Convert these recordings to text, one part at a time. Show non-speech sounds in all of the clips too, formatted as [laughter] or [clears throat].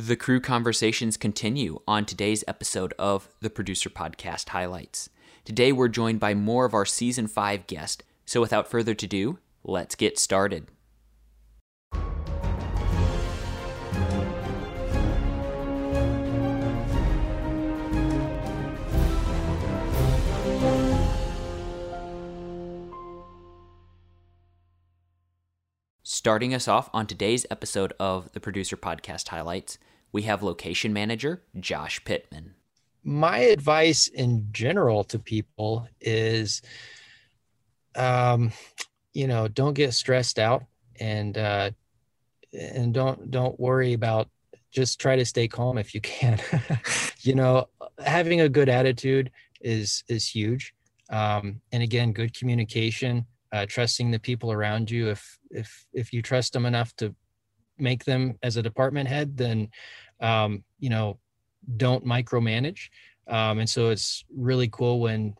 The crew conversations continue on today's episode of the Producer Podcast Highlights. Today we're joined by more of our season 5 guests. So without further ado, let's get started. Starting us off on today's episode of the Producer Podcast Highlights, we have location manager Josh Pittman. My advice in general to people is, um, you know, don't get stressed out and uh, and don't don't worry about. Just try to stay calm if you can. [laughs] you know, having a good attitude is is huge. Um, and again, good communication uh, trusting the people around you. If if if you trust them enough to make them as a department head, then um, you know don't micromanage. Um, and so it's really cool when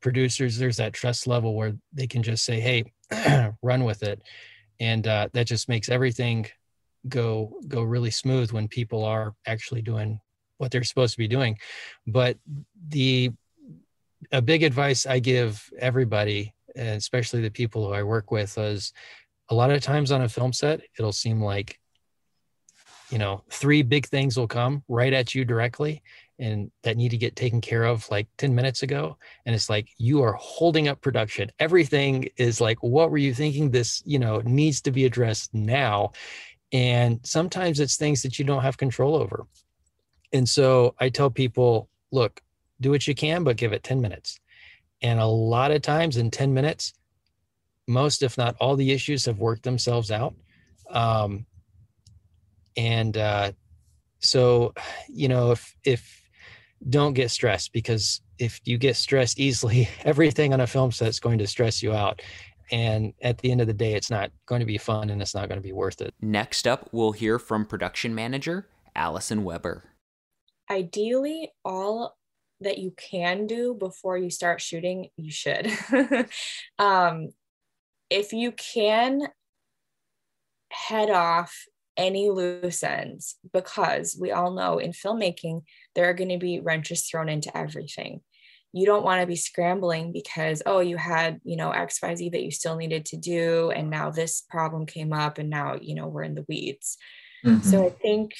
producers there's that trust level where they can just say, "Hey, [clears throat] run with it," and uh, that just makes everything go go really smooth when people are actually doing what they're supposed to be doing. But the a big advice I give everybody especially the people who I work with, is a lot of times on a film set, it'll seem like, you know, three big things will come right at you directly and that need to get taken care of like 10 minutes ago. And it's like you are holding up production. Everything is like, what were you thinking? This, you know, needs to be addressed now. And sometimes it's things that you don't have control over. And so I tell people, look, do what you can, but give it 10 minutes and a lot of times in 10 minutes, most, if not all, the issues have worked themselves out. Um, and uh, so, you know, if, if, don't get stressed because if you get stressed easily, [laughs] everything on a film set is going to stress you out. And at the end of the day, it's not going to be fun and it's not going to be worth it. Next up, we'll hear from production manager Allison Weber. Ideally, all that you can do before you start shooting, you should. [laughs] um, if you can head off any loose ends, because we all know in filmmaking, there are going to be wrenches thrown into everything. You don't want to be scrambling because, oh, you had, you know, XYZ that you still needed to do. And now this problem came up and now, you know, we're in the weeds. Mm-hmm. So I think,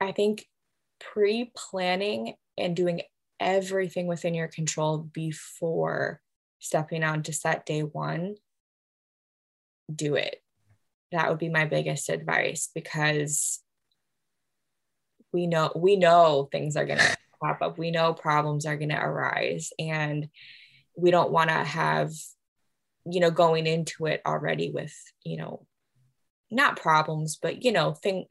I think pre planning and doing everything within your control before stepping on to set day one, do it. That would be my biggest advice because we know we know things are gonna [laughs] pop up. We know problems are gonna arise and we don't want to have you know going into it already with you know not problems but you know thing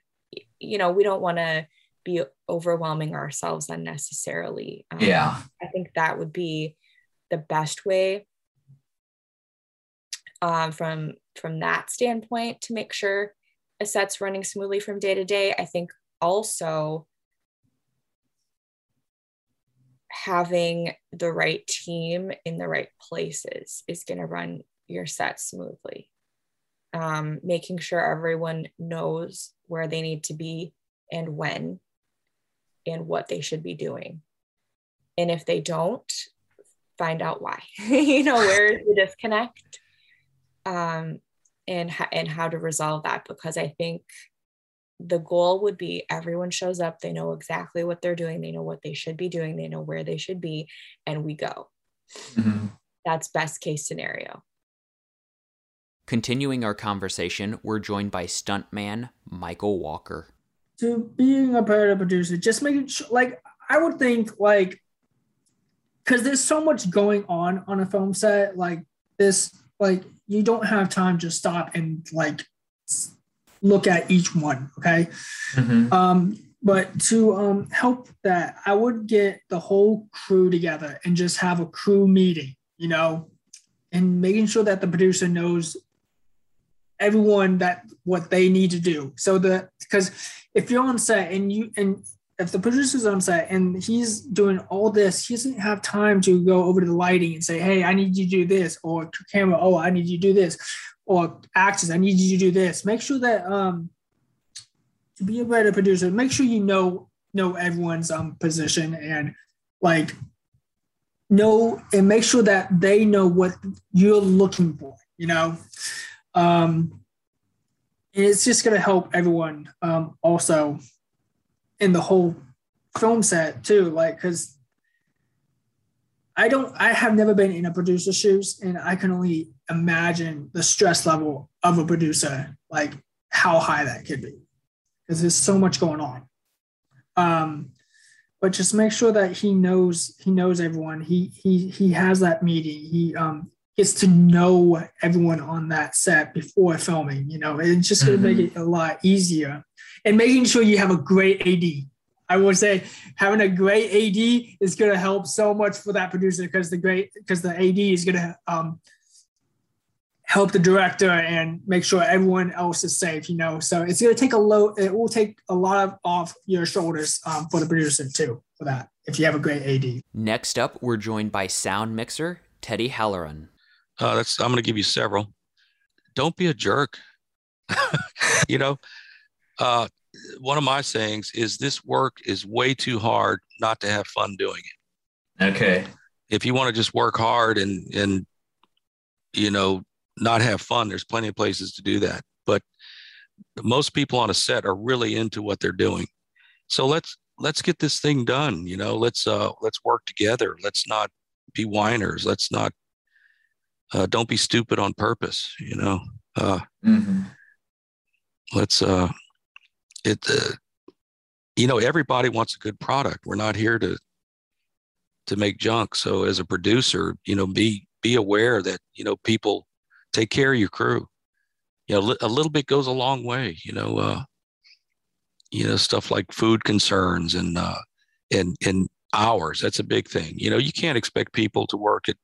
you know we don't want to be overwhelming ourselves unnecessarily. Um, yeah. I think that would be the best way um, from from that standpoint to make sure a set's running smoothly from day to day. I think also having the right team in the right places is going to run your set smoothly. Um, making sure everyone knows where they need to be and when and what they should be doing. And if they don't, find out why. [laughs] you know, where is the disconnect? Um, and and how to resolve that because I think the goal would be everyone shows up, they know exactly what they're doing, they know what they should be doing, they know where they should be, and we go. Mm-hmm. That's best case scenario. Continuing our conversation, we're joined by stuntman Michael Walker to being a part of producer, just making sure, like, I would think, like, because there's so much going on on a film set, like, this, like, you don't have time to stop and, like, look at each one, okay? Mm-hmm. Um, but to um, help that, I would get the whole crew together and just have a crew meeting, you know, and making sure that the producer knows everyone that what they need to do. So the because if you're on set and you and if the producer's on set and he's doing all this, he doesn't have time to go over to the lighting and say, "Hey, I need you to do this," or camera, "Oh, I need you to do this," or actors, "I need you to do this." Make sure that um, to be a better producer, make sure you know know everyone's um position and like know and make sure that they know what you're looking for. You know, um, and it's just going to help everyone um, also in the whole film set too. Like, because I don't, I have never been in a producer's shoes, and I can only imagine the stress level of a producer, like how high that could be, because there's so much going on. Um, but just make sure that he knows he knows everyone. He he he has that meeting. He um gets to know everyone on that set before filming. You know, it's just going to mm-hmm. make it a lot easier. And making sure you have a great AD. I would say having a great AD is going to help so much for that producer because the great because the AD is going to um, help the director and make sure everyone else is safe. You know, so it's going to take a load. It will take a lot of off your shoulders um, for the producer too for that. If you have a great AD. Next up, we're joined by sound mixer Teddy Halloran. Uh, that's I'm going to give you several. Don't be a jerk. [laughs] you know, uh, one of my sayings is this work is way too hard not to have fun doing it. Okay. If you want to just work hard and and you know not have fun, there's plenty of places to do that. But most people on a set are really into what they're doing. So let's let's get this thing done. You know, let's uh let's work together. Let's not be whiners. Let's not uh, don't be stupid on purpose. You know, uh, mm-hmm. let's uh, it. Uh, you know, everybody wants a good product. We're not here to to make junk. So as a producer, you know, be be aware that you know people take care of your crew. You know, a little bit goes a long way. You know, uh, you know stuff like food concerns and uh, and and hours. That's a big thing. You know, you can't expect people to work at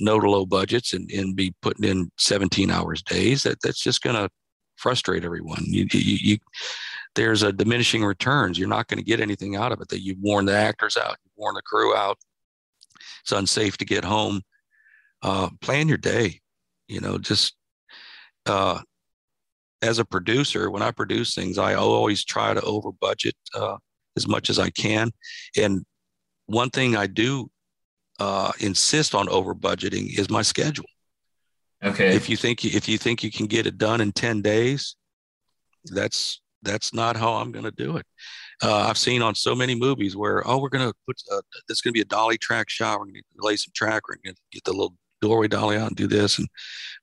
no to low budgets and, and be putting in 17 hours days that that's just going to frustrate everyone. You, you, you, there's a diminishing returns. You're not going to get anything out of it. That you've worn the actors out you've worn the crew out. It's unsafe to get home. Uh, plan your day you know just uh, as a producer when i produce things i always try to over budget uh, as much as i can. And one thing i do uh, insist on over budgeting is my schedule. Okay. If you think if you think you can get it done in ten days, that's that's not how I'm going to do it. Uh, I've seen on so many movies where oh we're going to put uh, there's going to be a dolly track shot. We're going to lay some track. We're going to get the little doorway dolly out and do this, and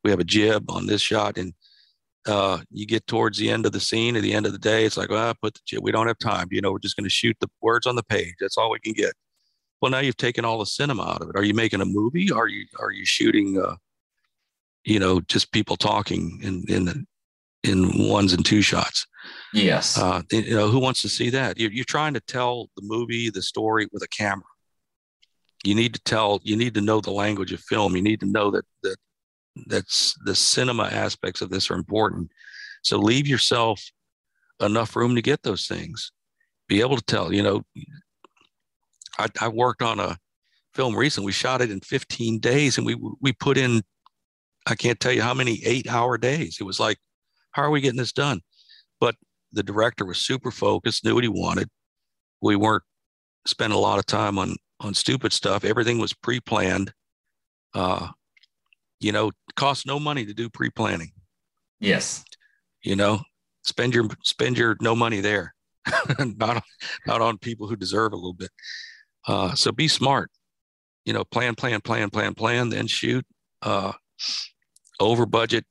we have a jib on this shot and. Uh, you get towards the end of the scene at the end of the day, it's like, well, put the jib. We don't have time. You know, we're just going to shoot the words on the page. That's all we can get. Well, now you've taken all the cinema out of it. Are you making a movie? Are you are you shooting, uh, you know, just people talking in in in ones and two shots? Yes. Uh, you know, who wants to see that? You're, you're trying to tell the movie, the story with a camera. You need to tell. You need to know the language of film. You need to know that that that's the cinema aspects of this are important. So leave yourself enough room to get those things. Be able to tell. You know, I, I worked on a film recently. We shot it in 15 days, and we we put in I can't tell you how many eight hour days. It was like, how are we getting this done? But the director was super focused, knew what he wanted. We weren't spending a lot of time on on stupid stuff. Everything was pre planned. Uh, you know, costs no money to do pre planning. Yes. You know, spend your spend your no money there, [laughs] not not on people who deserve a little bit. Uh, so be smart. You know, plan, plan, plan, plan, plan, then shoot. Uh, over budget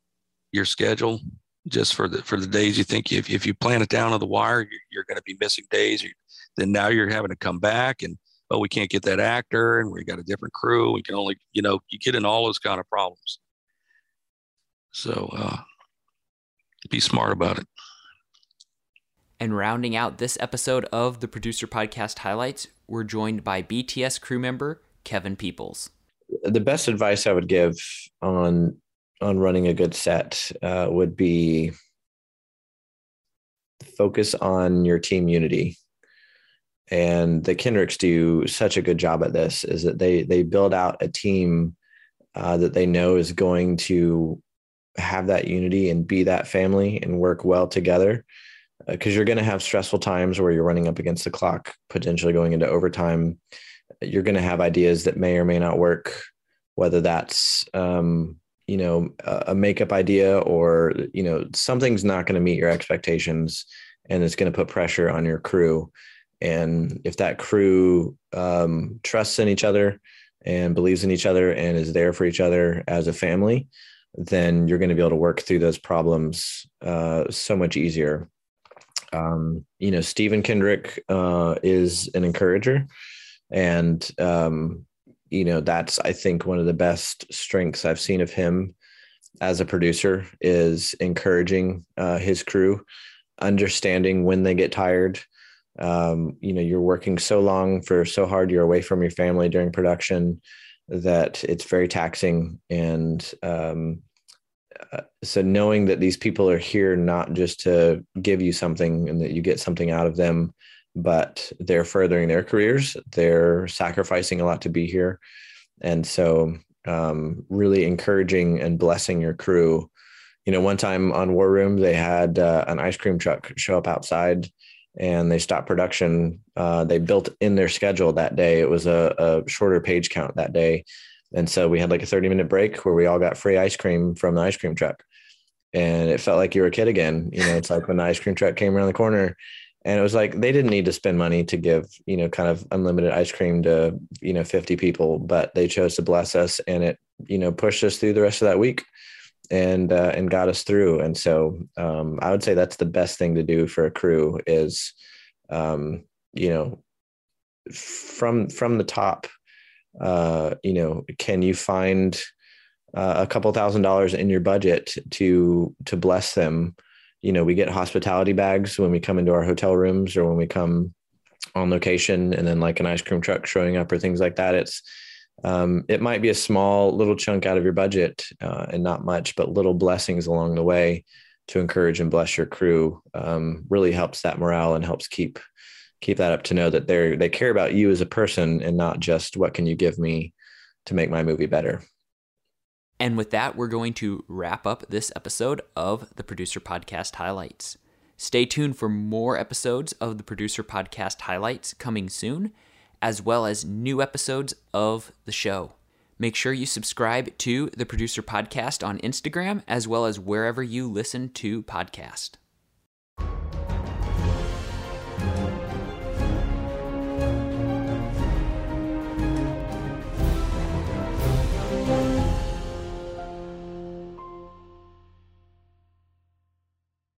your schedule just for the for the days you think if, if you plan it down on the wire, you're, you're going to be missing days. You, then now you're having to come back and oh, we can't get that actor, and we got a different crew. We can only, you know, you get in all those kind of problems. So uh, be smart about it. And rounding out this episode of the Producer Podcast Highlights, we're joined by BTS crew member Kevin Peoples. The best advice I would give on on running a good set uh, would be focus on your team unity. And the Kendricks do such a good job at this. Is that they they build out a team uh, that they know is going to have that unity and be that family and work well together because you're going to have stressful times where you're running up against the clock, potentially going into overtime. You're going to have ideas that may or may not work, whether that's um, you know a makeup idea or you know something's not going to meet your expectations, and it's going to put pressure on your crew. And if that crew um, trusts in each other and believes in each other and is there for each other as a family, then you're going to be able to work through those problems uh, so much easier um, you know, Stephen Kendrick uh, is an encourager, and um, you know that's I think one of the best strengths I've seen of him as a producer is encouraging uh, his crew, understanding when they get tired. Um, you know, you're working so long for so hard, you're away from your family during production that it's very taxing and um, so knowing that these people are here not just to give you something and that you get something out of them but they're furthering their careers they're sacrificing a lot to be here. And so um, really encouraging and blessing your crew. You know one time on war room they had uh, an ice cream truck show up outside and they stopped production. Uh, they built in their schedule that day. It was a, a shorter page count that day and so we had like a 30 minute break where we all got free ice cream from the ice cream truck. And it felt like you were a kid again. You know, it's like when the ice cream truck came around the corner and it was like they didn't need to spend money to give, you know, kind of unlimited ice cream to, you know, 50 people, but they chose to bless us and it, you know, pushed us through the rest of that week and uh, and got us through. And so um, I would say that's the best thing to do for a crew is, um, you know, from from the top, uh, you know, can you find uh, a couple thousand dollars in your budget to to bless them? You know, we get hospitality bags when we come into our hotel rooms or when we come on location, and then like an ice cream truck showing up or things like that. It's um, it might be a small little chunk out of your budget uh, and not much, but little blessings along the way to encourage and bless your crew um, really helps that morale and helps keep keep that up to know that they're they care about you as a person and not just what can you give me to make my movie better. And with that, we're going to wrap up this episode of the Producer Podcast Highlights. Stay tuned for more episodes of the Producer Podcast Highlights coming soon, as well as new episodes of the show. Make sure you subscribe to the Producer Podcast on Instagram, as well as wherever you listen to podcast.